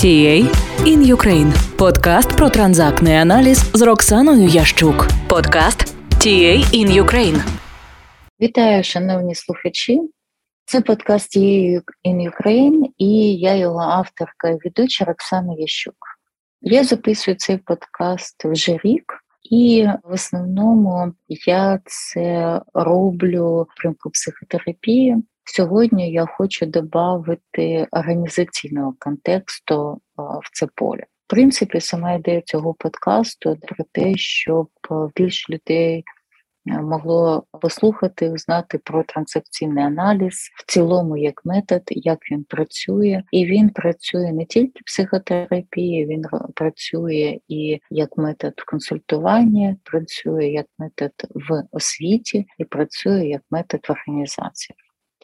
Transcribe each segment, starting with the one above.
TA in Ukraine. Подкаст про транзактний аналіз з Роксаною Ящук. Подкаст TA in Ukraine. Вітаю, шановні слухачі. Це подкаст TA in Ukraine і я його авторка і ведуча Роксана Ящук. Я записую цей подкаст вже рік, і в основному я це роблю примку психотерапії. Сьогодні я хочу додати організаційного контексту в це поле. В принципі, сама ідея цього подкасту про те, щоб більше людей могло послухати, узнати про транзакційний аналіз в цілому як метод, як він працює, і він працює не тільки в психотерапії, він працює і як метод консультування, працює як метод в освіті і працює як метод в організації.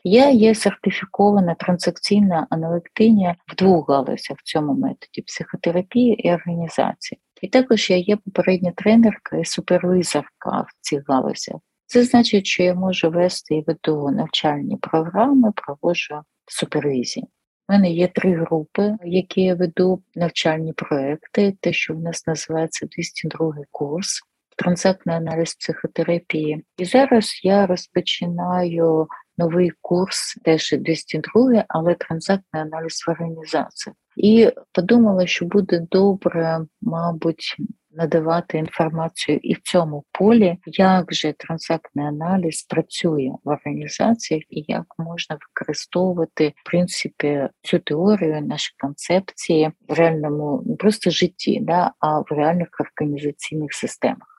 Я є сертифікована транзакційна аналітиня в двох галузях в цьому методі психотерапії і організації. І також я є попередня тренерка і супервизорка в цих галузях. Це значить, що я можу вести і веду навчальні програми, проводжу супервізії. У мене є три групи, які я веду навчальні проекти, те, що в нас називається 202 курс, транзактний аналіз психотерапії. І зараз я розпочинаю новий курс, теж 202, але транзактний аналіз в організації. І подумала, що буде добре, мабуть, надавати інформацію і в цьому полі, як же транзактний аналіз працює в організаціях і як можна використовувати в принципі цю теорію, наші концепції в реальному не просто житті, да, а в реальних організаційних системах.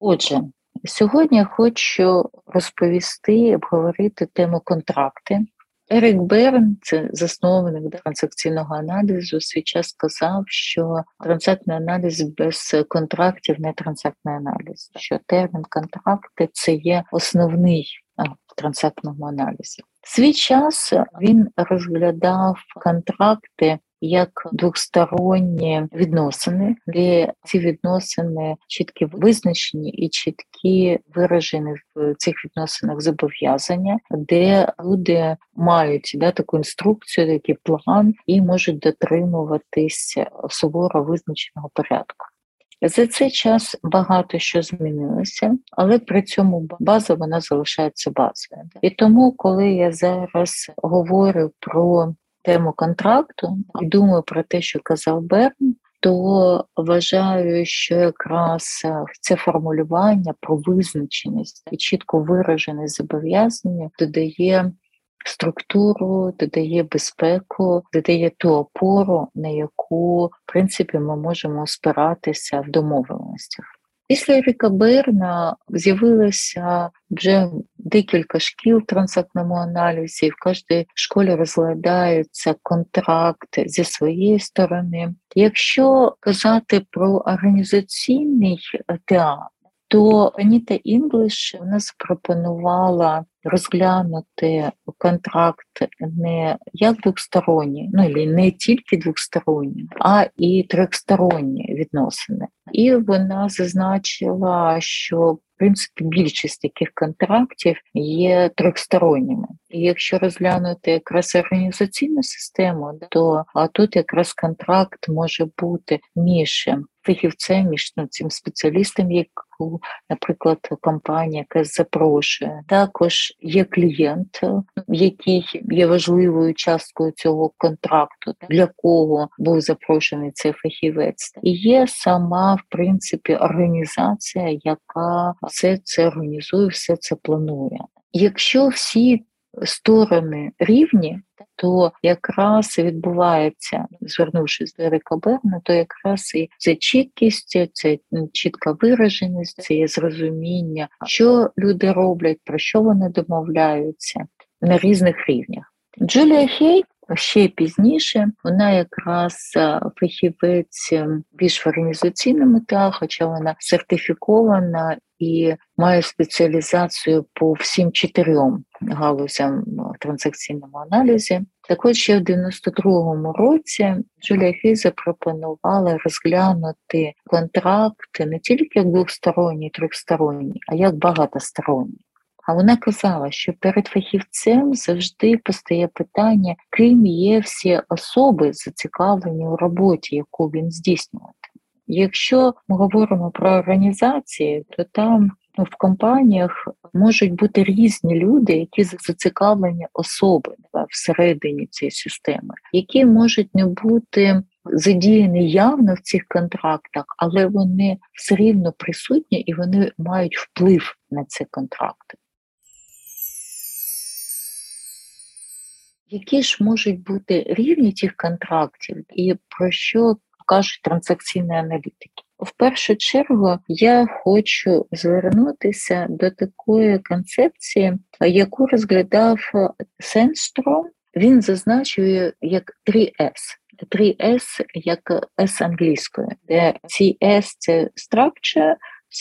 Отже, Сьогодні хочу розповісти, обговорити тему контракти. Ерік Берн, це засновник транзакційного аналізу, свій час сказав, що транзактний аналіз без контрактів не транзактний аналіз, що термін контракти це є основний в транзактному аналізі. Свій час він розглядав контракти як двосторонні відносини, де ці відносини чіткі визначені і чіткі виражені в цих відносинах зобов'язання, де люди мають да, таку інструкцію, такий план і можуть дотримуватись суворо визначеного порядку. За цей час багато що змінилося, але при цьому база вона залишається базою. І тому, коли я зараз говорю про тему контракту і думаю про те, що казав Берн, то вважаю, що якраз е, це формулювання про визначеність і чітко виражене зобов'язання додає структуру, додає безпеку, додає ту опору, на яку в принципі ми можемо спиратися в домовленостях. Після Еріка Берна з'явилося вже декілька шкіл трансактному аналізі. В кожній школі розглядається контракт зі своєї сторони. Якщо казати про організаційний театр, то Аніта Інглиш вона запропонувала розглянути контракт не як двосторонні, ну і не тільки двосторонні, а і трьохсторонні відносини. І вона зазначила, що в принципі більшість таких контрактів є трьохсторонніми. І якщо розглянути якраз організаційну систему, то а тут якраз контракт може бути між фахівцем, між ну, цим спеціалістом, яку, наприклад, компанія якась запрошує. Також є клієнт, який є важливою часткою цього контракту, для кого був запрошений цей фахівець, і є сама в принципі організація, яка все це організує, все це планує. Якщо всі сторони рівні, то якраз відбувається, звернувшись до Ерика Берна, то якраз і це чіткість, це чітка вираженість, це є зрозуміння, що люди роблять, про що вони домовляються на різних рівнях. Джулія Хей ще пізніше вона якраз е, фахівець більш в організаційному та, хоча вона сертифікована і має спеціалізацію по всім чотирьом галузям в транзакційному аналізі. Також ще в 92-му році Джулія Хей запропонувала розглянути контракти не тільки як двосторонні, трьохсторонні, а як багатосторонні. А вона казала, що перед фахівцем завжди постає питання, ким є всі особи зацікавлені у роботі, яку він здійснювати. Якщо ми говоримо про організації, то там ну, в компаніях можуть бути різні люди, які зацікавлені особи всередині цієї системи, які можуть не бути задіяні явно в цих контрактах, але вони все рівно присутні і вони мають вплив на ці контракти. Які ж можуть бути рівні цих контрактів, і про що кажуть трансакційні аналітики? В першу чергу я хочу звернутися до такої концепції, яку розглядав Сенстром. Він зазначує як 3S. 3S як S англійською, де ці S – це structure,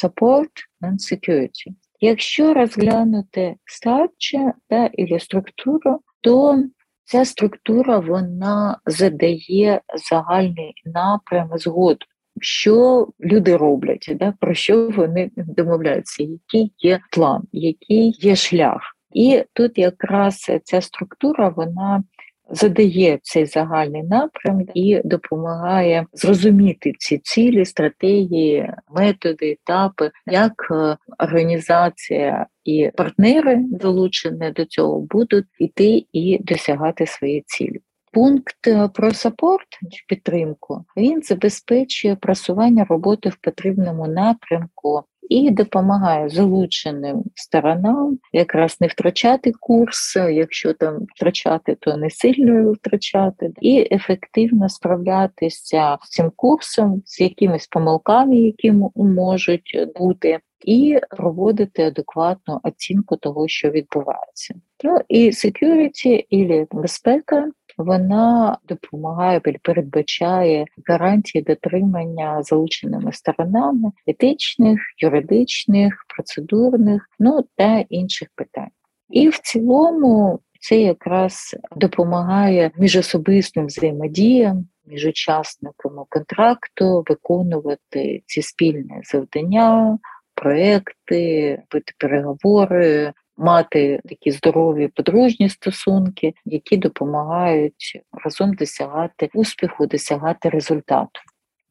support and security. Якщо розглянути structure та структуру, то ця структура вона задає загальний напрям згоду що люди роблять, да, про що вони домовляються, який є план, який є шлях. І тут якраз ця структура вона задає цей загальний напрям і допомагає зрозуміти ці цілі, стратегії, методи, етапи, як е, організація і партнери долучені до цього будуть іти і досягати свої цілі. Пункт е, про сапорт чи підтримку він забезпечує просування роботи в потрібному напрямку і допомагає залученим сторонам якраз не втрачати курс, якщо там втрачати, то не сильно втрачати, і ефективно справлятися з цим курсом, з якимись помилками, які можуть бути. І проводити адекватну оцінку того, що відбувається. Ну і security, і безпека вона допомагає передбачає гарантії дотримання залученими сторонами етичних, юридичних, процедурних, ну та інших питань. І в цілому це якраз допомагає міжособистим взаємодіям. Між учасниками контракту виконувати ці спільні завдання, проекти, бити переговори, мати такі здорові подружні стосунки, які допомагають разом досягати успіху, досягати результату.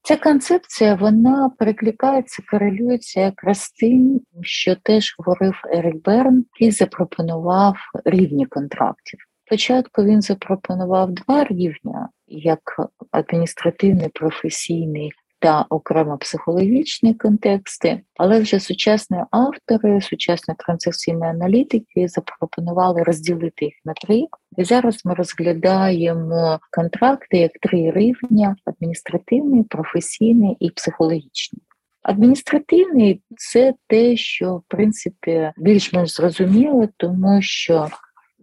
Ця концепція вона перекликається, корелюється якраз тим, що теж говорив Ерік Берн, який запропонував рівні контрактів. Спочатку він запропонував два рівня, як адміністративний, професійний та окремо психологічні контексти, але вже сучасні автори, сучасні транзакційні аналітики запропонували розділити їх на три. І зараз ми розглядаємо контракти як три рівня: адміністративний, професійний і психологічний. Адміністративний це те, що в принципі більш-менш зрозуміло, тому що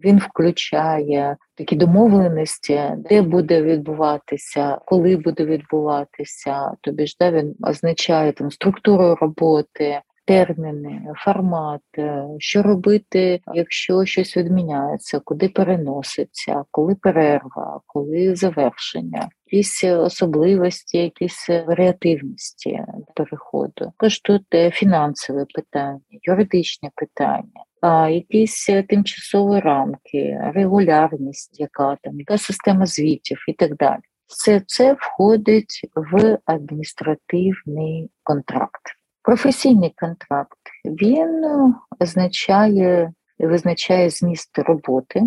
він включає такі домовленості, де буде відбуватися, коли буде відбуватися. Тобі ж да, він означає там структуру роботи, терміни, формат, е, що робити, якщо щось відміняється, куди переноситься, коли перерва, коли завершення, якісь особливості, якісь варіативності переходу. Також тут е, фінансове питання, юридичне питання якісь е, тимчасові рамки, регулярність, яка там, яка система звітів і так далі. Все це входить в адміністративний контракт. Професійний контракт він означає визначає зміст роботи.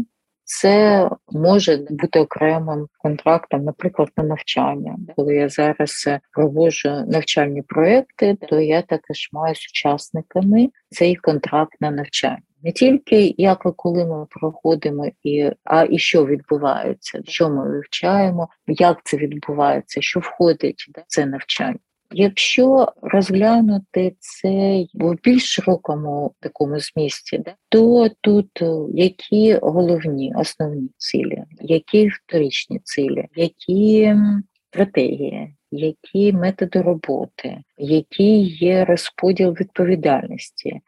Це може бути окремим контрактом, наприклад, на навчання. Коли я зараз е, проводжу навчальні проекти, то я також маю з учасниками цей контракт на навчання не тільки як і коли ми проходимо, і а і що відбувається, що ми вивчаємо, як це відбувається, що входить в це навчання. Якщо розглянути це в більш широкому такому змісті, то тут е, які головні основні цілі, які вторичні цілі, які стратегії, які методи роботи, який є розподіл відповідальності,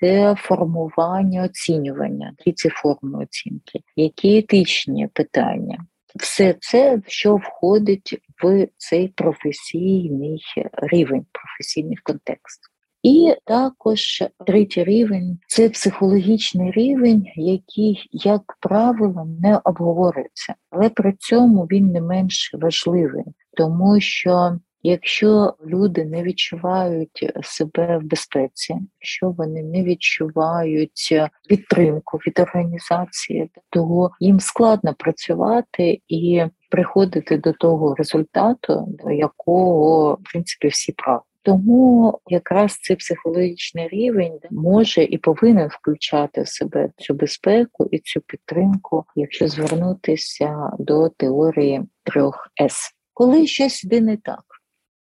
таке формування оцінювання, які ці форми оцінки, які етичні питання. Все це, що входить в цей професійний рівень, професійний контекст. І також третій рівень це психологічний рівень, який, як правило, не обговорюється, але при цьому він не менш важливий, тому що Якщо люди не відчувають себе в безпеці, якщо вони не відчувають підтримку від організації, то їм складно працювати і приходити до того результату, до якого в принципі всі прагнуть. Тому якраз цей психологічний рівень може і повинен включати в себе цю безпеку і цю підтримку, якщо звернутися до теорії трьох С. Коли щось йде не так,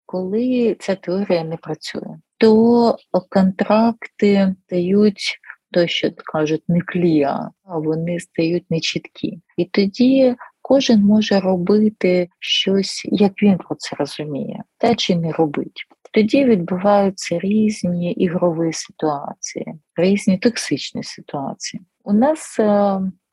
коли ця теорія не працює, то контракти стають то, що кажуть, не клія, а вони стають нечіткі. І тоді кожен може робити щось, як він про це розуміє, та чи не робить. Тоді відбуваються різні ігрові ситуації, різні токсичні ситуації. У нас е,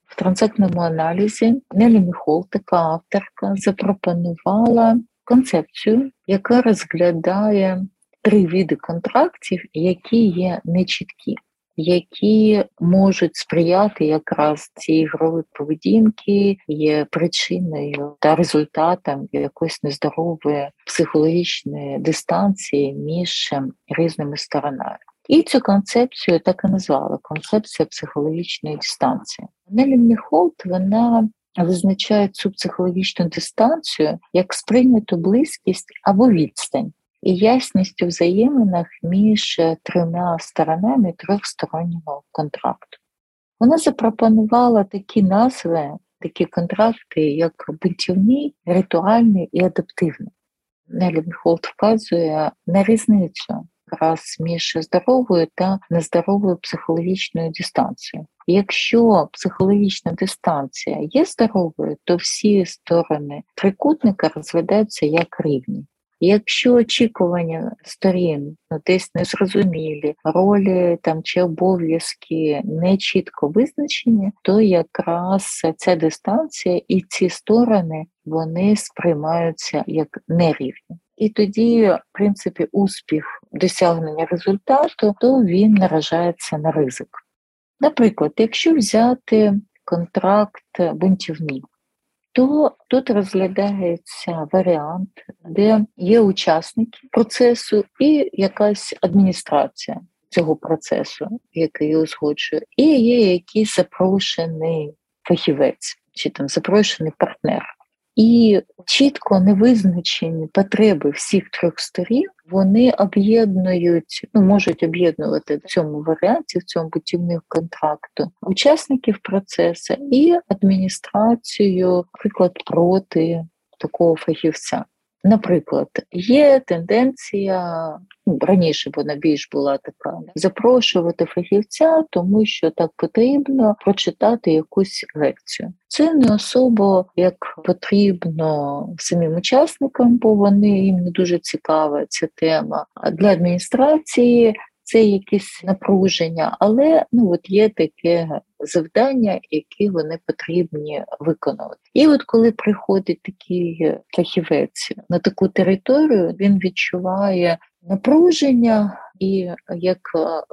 в транзактному аналізі Нелі Міхол, така авторка, запропонувала концепцію, яка розглядає три види контрактів, які є нечіткі які можуть сприяти якраз цій ігровій поведінки, є причиною та результатом якоїсь нездорової психологічної дистанції між різними сторонами. І цю концепцію так і назвали концепція психологічної дистанції. Нелі Міхолт вона визначає цю психологічну дистанцію як сприйняту близькість або відстань і ясність у взаєминах між трьома сторонами трьохстороннього контракту. Вона запропонувала такі назви, такі контракти, як бунтівний, ритуальний і адаптивний. Неллі Міхолт вказує на різницю якраз між здоровою та нездоровою психологічною дистанцією. Якщо психологічна дистанція є здоровою, то всі сторони трикутника розглядаються як рівні. Якщо очікування сторін ну, десь незрозумілі, ролі там чи обов'язки не чітко визначені, то якраз ця дистанція і ці сторони вони сприймаються як нерівні. І тоді, в принципі, успіх досягнення результату, то він наражається на ризик. Наприклад, якщо взяти контракт бунтівник, то тут розглядається варіант, де є учасники процесу і якась адміністрація цього процесу, який узгоджує, і є якийсь запрошений фахівець чи там запрошений партнер. І чітко невизначені потреби всіх трьох сторін вони об'єднують, ну можуть об'єднувати в цьому варіанті, в цьому будівних контракту учасників процесу і адміністрацію, наприклад, проти такого фахівця. Наприклад, є тенденція ну, раніше вона більш була така запрошувати фахівця, тому що так потрібно прочитати якусь лекцію. Це не особо як потрібно самим учасникам, бо вони їм не дуже цікава ця тема. А для адміністрації це якесь напруження, але ну от є таке завдання, які вони потрібні виконувати. І от коли приходить такий фахівець на таку територію, він відчуває напруження, і як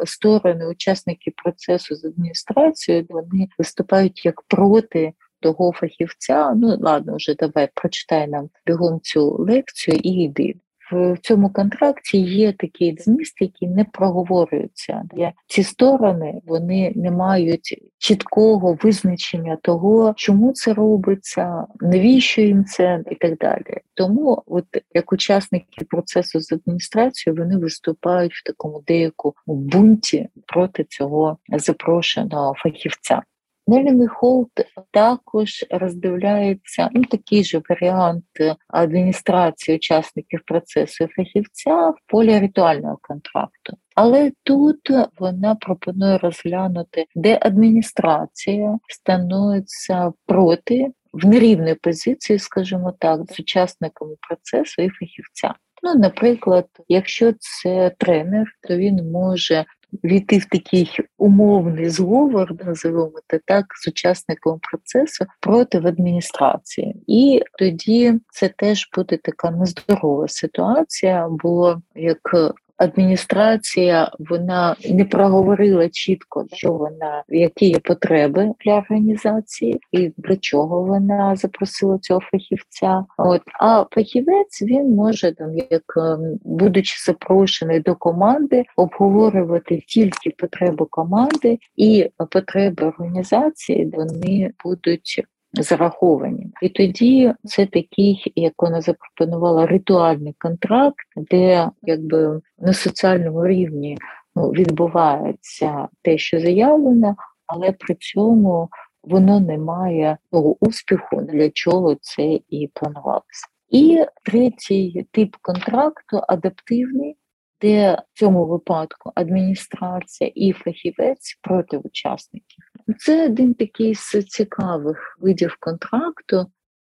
сторони, учасники процесу з адміністрацією, вони виступають як проти. Того фахівця, ну ладно, вже давай прочитай нам бігом цю лекцію і йди в цьому контракті є такий зміст, який не проговорюється. Ці сторони вони не мають чіткого визначення того, чому це робиться, навіщо їм це і так далі. Тому, от як учасники процесу з адміністрацією, вони виступають в такому деякому бунті проти цього запрошеного фахівця. Нелі Холт також роздивляється ну, такий же варіант адміністрації учасників процесу фахівця в полі ритуального контракту. Але тут вона пропонує розглянути, де адміністрація становиться проти в нерівній позиції, скажімо так, з учасниками процесу і фахівця. Ну, наприклад, якщо це тренер, то він може війти в такий умовний зговор, називаємо це так, з учасником процесу проти в адміністрації. І тоді це теж буде така нездорова ситуація, бо як адміністрація вона не проговорила чітко, що вона які є потреби для організації і для чого вона запросила цього фахівця. От а фахівець він може там, як ем, будучи запрошений до команди, обговорювати тільки потреби команди і потреби організації, вони будуть зараховані. І тоді це такий, як вона запропонувала, ритуальний контракт, де якби на соціальному рівні ну, відбувається те, що заявлено, але при цьому воно не має того успіху, для чого це і планувалося. І третій тип контракту адаптивний, де в цьому випадку адміністрація і фахівець проти учасників. Це один такий з цікавих видів контракту,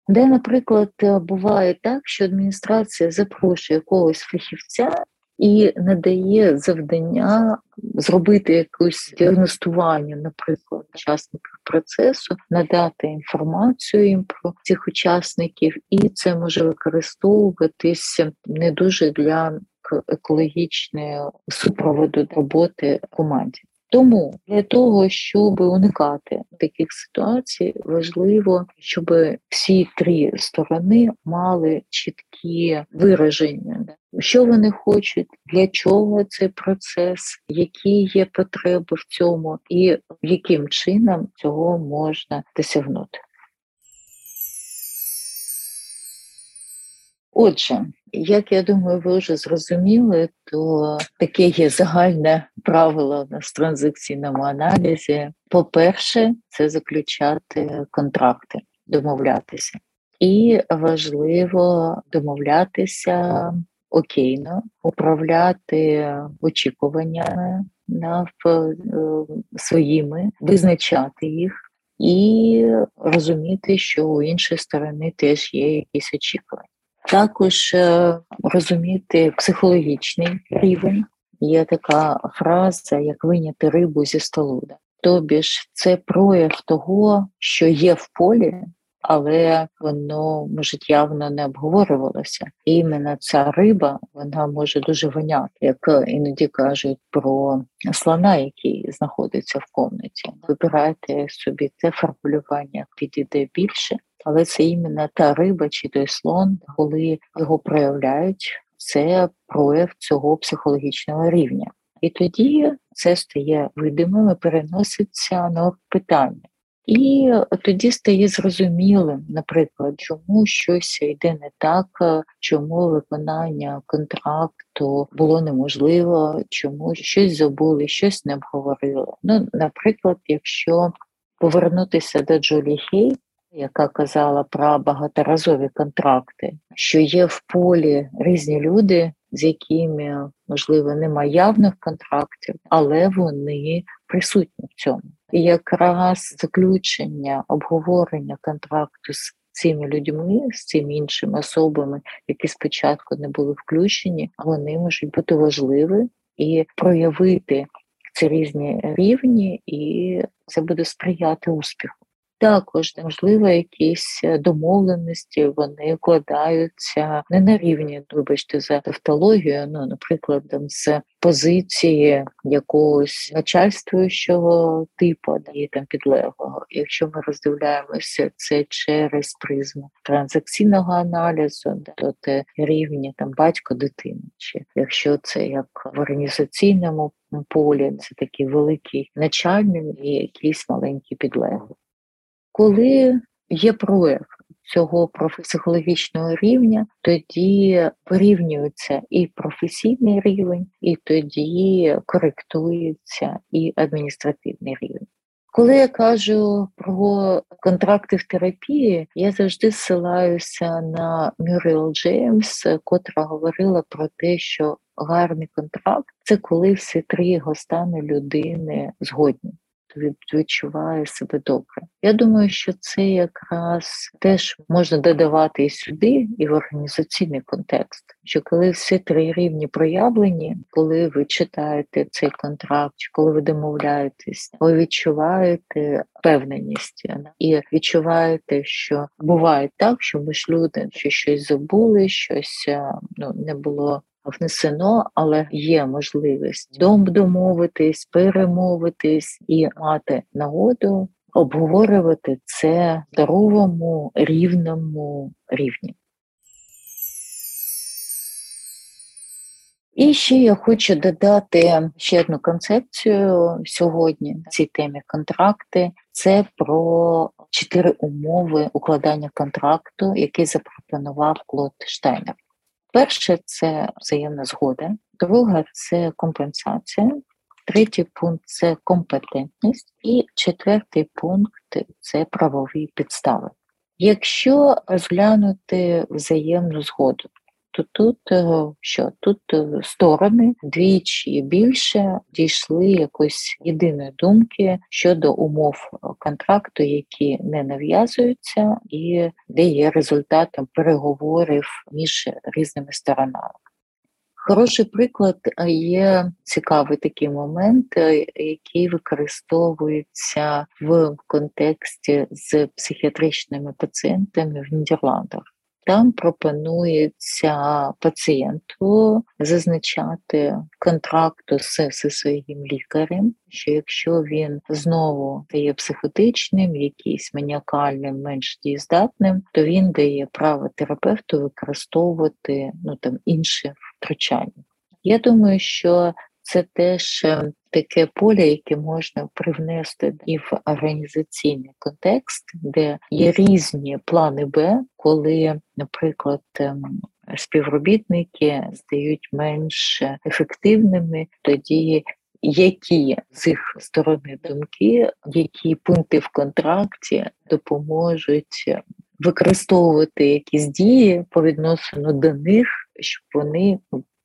де, наприклад, буває так, що адміністрація запрошує якогось фахівця і надає завдання зробити якусь діагностування, наприклад, учасників процесу, надати інформацію їм про цих учасників, і це може використовуватися не дуже для екологічної супроводу роботи команді. Тому для того, щоб уникати таких ситуацій, важливо, щоб всі три сторони мали чіткі вираження, що вони хочуть, для чого цей процес, які є потреби в цьому, і яким чином цього можна досягнути. Отже, як я думаю, ви вже зрозуміли, то таке є загальне правило в транзакційному аналізі. По-перше, це заключати контракти, домовлятися. І важливо домовлятися окейно, управляти очікуваннями на е, своїми, визначати їх. І розуміти, що у іншої сторони теж є якісь очікування. Також е, розуміти психологічний рівень. Є така фраза, як виняти рибу зі столу. Тобі ж це прояв того, що є в полі, але воно може явно не обговорювалося. І іменно ця риба вона може дуже воняти, як іноді кажуть про слона, який знаходиться в комнаті. Вибирайте собі це формулювання, підійде більше але це іменно та риба чи той слон, коли його проявляють, це прояв цього психологічного рівня. І тоді це стає видимим і переноситься на питання. І тоді стає зрозумілим, наприклад, чому щось йде не так, чому виконання контракту було неможливо, чому щось забули, щось не обговорили. Ну, наприклад, якщо повернутися до Джолі Хей, яка казала про багаторазові контракти, що є в полі різні люди, з якими можливо немає явних контрактів, але вони присутні в цьому. І якраз заключення обговорення контракту з цими людьми, з цими іншими особами, які спочатку не були включені, вони можуть бути важливі і проявити ці різні рівні, і це буде сприяти успіху. Також можливо якісь е, домовленості вони вкладаються не на рівні, вибачте, за тавтологію, ну, наприклад, там з позиції якогось начальствуючого типу і там підлеглого. Якщо ми роздивляємося це через призму транзакційного аналізу, то те рівні там батько дитини, чи якщо це як в організаційному полі, це такий великий начальник і якийсь маленький підлеглий коли є прояв цього психологічного рівня, тоді порівнюється і професійний рівень, і тоді коректується і адміністративний рівень. Коли я кажу про контракти в терапії, я завжди ссилаюся на Мюріл Джеймс, котра говорила про те, що гарний контракт це коли всі три його стани людини згодні відчуває себе добре. Я думаю, що це якраз теж можна додавати і сюди, і в організаційний контекст. Що коли всі три рівні проявлені, коли ви читаєте цей контракт, коли ви домовляєтесь, ви відчуваєте впевненість і відчуваєте, що буває так, що ми ж люди, що щось забули, щось ну не було внесено, але є можливість дом домовитись, перемовитись і мати нагоду обговорювати це в здоровому рівному рівні. І ще я хочу додати ще одну концепцію сьогодні на цій темі контракти. Це про чотири умови укладання контракту, який запропонував Клод Штайнер. Перше це взаємна згода, друга це компенсація, третій пункт це компетентність, і четвертий пункт це правові підстави. Якщо розглянути взаємну згоду, то тут е, що тут е, сторони двічі більше дійшли якоїсь єдиної думки щодо умов контракту, які не нав'язуються, і де є результатом переговорів між різними сторонами. Хороший приклад є цікавий такий момент, який використовується в контексті з психіатричними пацієнтами в Нідерландах. Там пропонується пацієнту зазначати контракту з, зі своїм лікарем, що якщо він знову стає психотичним, якийсь маніакальним, менш дієздатним, то він дає право терапевту використовувати ну там інші втручання. Я думаю, що це теж е, таке поле, яке можна привнести і в організаційний контекст, де є різні плани Б, коли, наприклад, ем, співробітники стають менш ефективними, тоді які з їх сторони думки, які пункти в контракті допоможуть використовувати якісь дії по відносину до них, щоб вони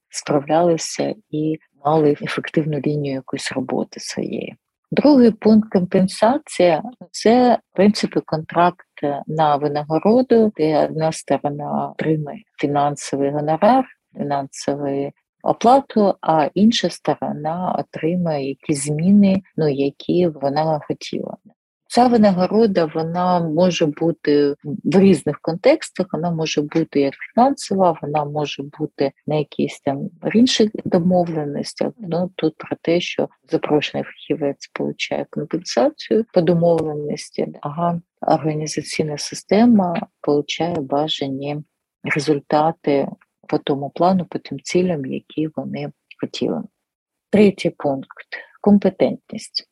справлялися і мали ефективну лінію якоїсь роботи своєї. Другий пункт компенсація це в принципі контракт на винагороду, де одна сторона отримує фінансовий гонорар, фінансову оплату, а інша сторона отримує якісь зміни, ну які вона хотіла. Ця винагорода вона може бути в різних контекстах. Вона може бути як фінансова, вона може бути на якісь там інших домовленостях. Ну тут про те, що запрошений фахівець получає компенсацію по домовленості, ага, організаційна система получає бажані результати по тому плану, по тим цілям, які вони хотіли. Третій пункт компетентність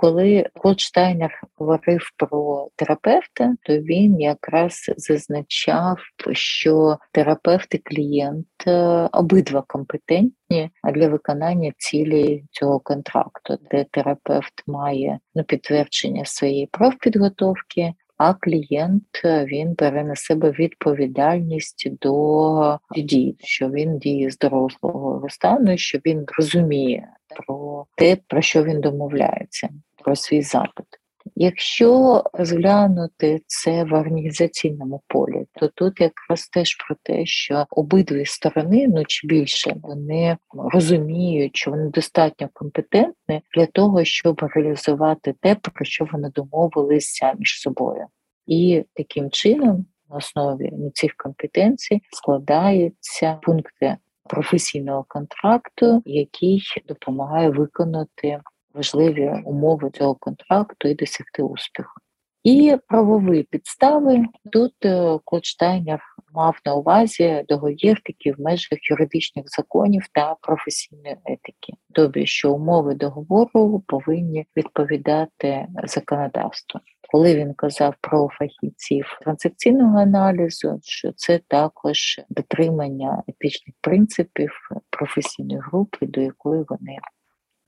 коли Голдштайнер говорив про терапевта, то він якраз зазначав, що терапевт і клієнт е, обидва компетентні для виконання цілі цього контракту, де терапевт має ну, підтвердження своєї профпідготовки. А клієнт він бере на себе відповідальність до дій, що він діє з дорослого стану, що він розуміє про те, про що він домовляється про свій запит. Якщо розглянути це в організаційному полі, то тут якраз теж про те, що обидві сторони, ну чи більше, вони розуміють, що вони достатньо компетентні для того, щоб реалізувати те, про що вони домовилися між собою, і таким чином на основі цих компетенцій складаються пункти професійного контракту, який допомагає виконати важливі умови цього контракту і досягти успіху. І правові підстави тут е, Клодштайнер мав на увазі договір таки в межах юридичних законів та професійної етики, тобто що умови договору повинні відповідати законодавству. Коли він казав про фахівців транзакційного аналізу, що це також дотримання етичних принципів професійної групи, до якої вони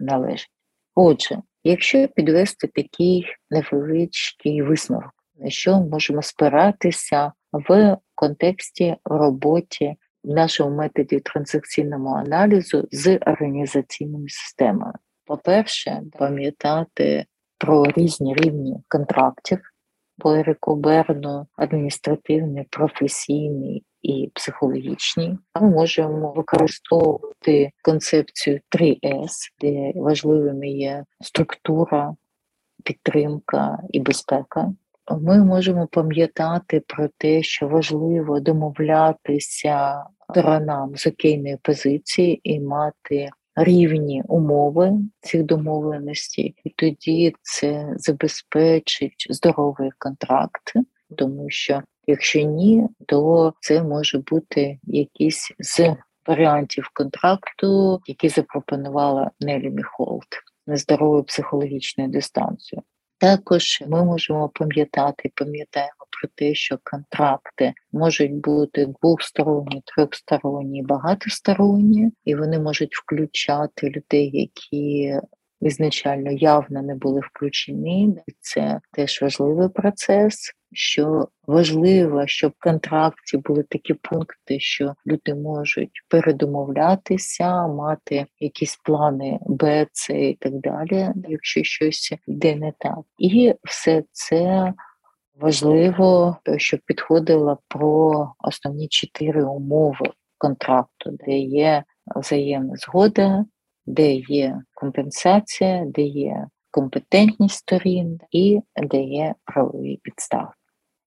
належать. Отже, якщо підвести такий невеличкий висновок, на що можемо спиратися в контексті роботи в нашому методі транзакційному аналізу з організаційними системами, по-перше, пам'ятати про різні рівні контрактів по Ерику Берну, адміністративний, професійний і психологічні. Ми можемо використовувати концепцію 3С, де важливими є структура, підтримка і безпека. Ми можемо пам'ятати про те, що важливо домовлятися сторонам з окейної позиції і мати рівні умови цих домовленостей, і тоді це забезпечить здоровий контракт, тому що якщо ні, то це може бути якийсь з варіантів контракту, які запропонувала Неллі Міхолт нездоровою психологічною дистанцією. Також ми можемо пам'ятати, пам'ятаємо про те, що контракти можуть бути двосторонні, трьохсторонні, багатосторонні, і вони можуть включати людей, які изначально явно не були включені. Це теж важливий процес. Що важливо, щоб в контракті були такі пункти, що люди можуть передомовлятися, мати якісь плани Б, С і так далі, якщо щось йде не так, і все це важливо, щоб підходило про основні чотири умови контракту, де є взаємна згода, де є компенсація, де є компетентність сторін і де є правові підстави.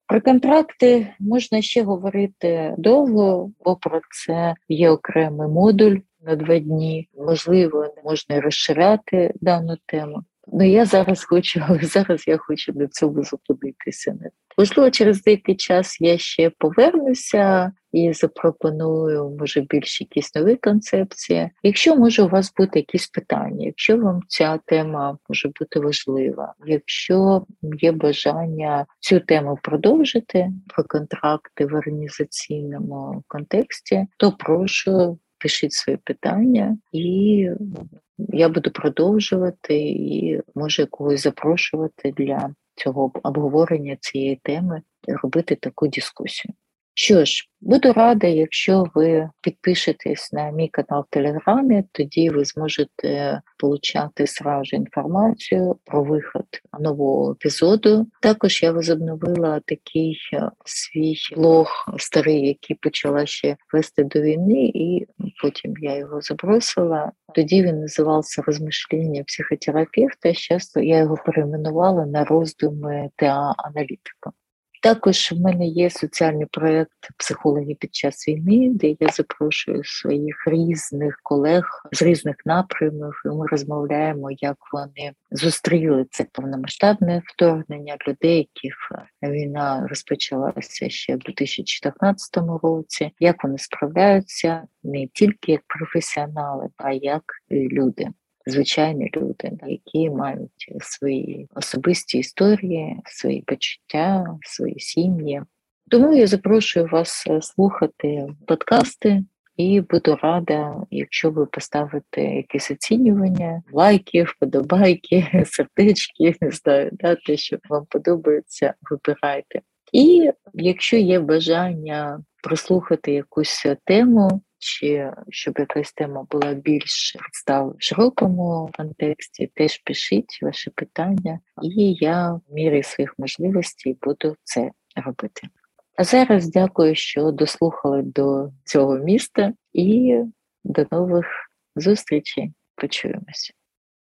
Про контракти можна ще говорити довго, бо про це є окремий модуль на два дні. Можливо, можна розширяти дану тему. Ну я зараз хочу, зараз я хочу до цього зупинитися. Можливо, через деякий час я ще повернуся і запропоную, може, більш якісь нові концепції. Якщо може у вас бути якісь питання, якщо вам ця тема може бути важлива, якщо є бажання цю тему продовжити про контракти в організаційному контексті, то прошу пишіть свої питання і я буду продовжувати і може когось запрошувати для цього обговорення цієї теми, робити таку дискусію. Що ж, буду рада, якщо ви підпишетесь на мій канал в Телеграмі, тоді ви зможете получати сразу інформацію про виход нового епізоду. Також я возобновила такий е, свій блог старий, який почала ще вести до війни, і потім я його забросила. Тоді він називався Розмишлення психотерапевта. Зараз я його перейменувала на роздуми ТА аналітика. Також в мене є соціальний проєкт психологи під час війни, де я запрошую своїх різних колег з різних напрямів. і Ми розмовляємо, як вони зустріли це повномасштабне вторгнення людей, яких війна розпочалася ще в 2014 році. Як вони справляються не тільки як професіонали, а як люди звичайні люди, які мають свої особисті історії, свої почуття, свої сім'ї. Тому я запрошую вас е, слухати подкасти. І буду рада, якщо ви поставите якісь оцінювання, лайки, вподобайки, сердечки, не знаю, да, те, що вам подобається, вибирайте. І якщо є бажання прослухати якусь тему, чи щоб якась тема була більш став в широкому контексті, теж пишіть ваші питання, і я в мірі своїх можливостей буду це робити. А зараз дякую, що дослухали до цього міста, і до нових зустрічей. Почуємося.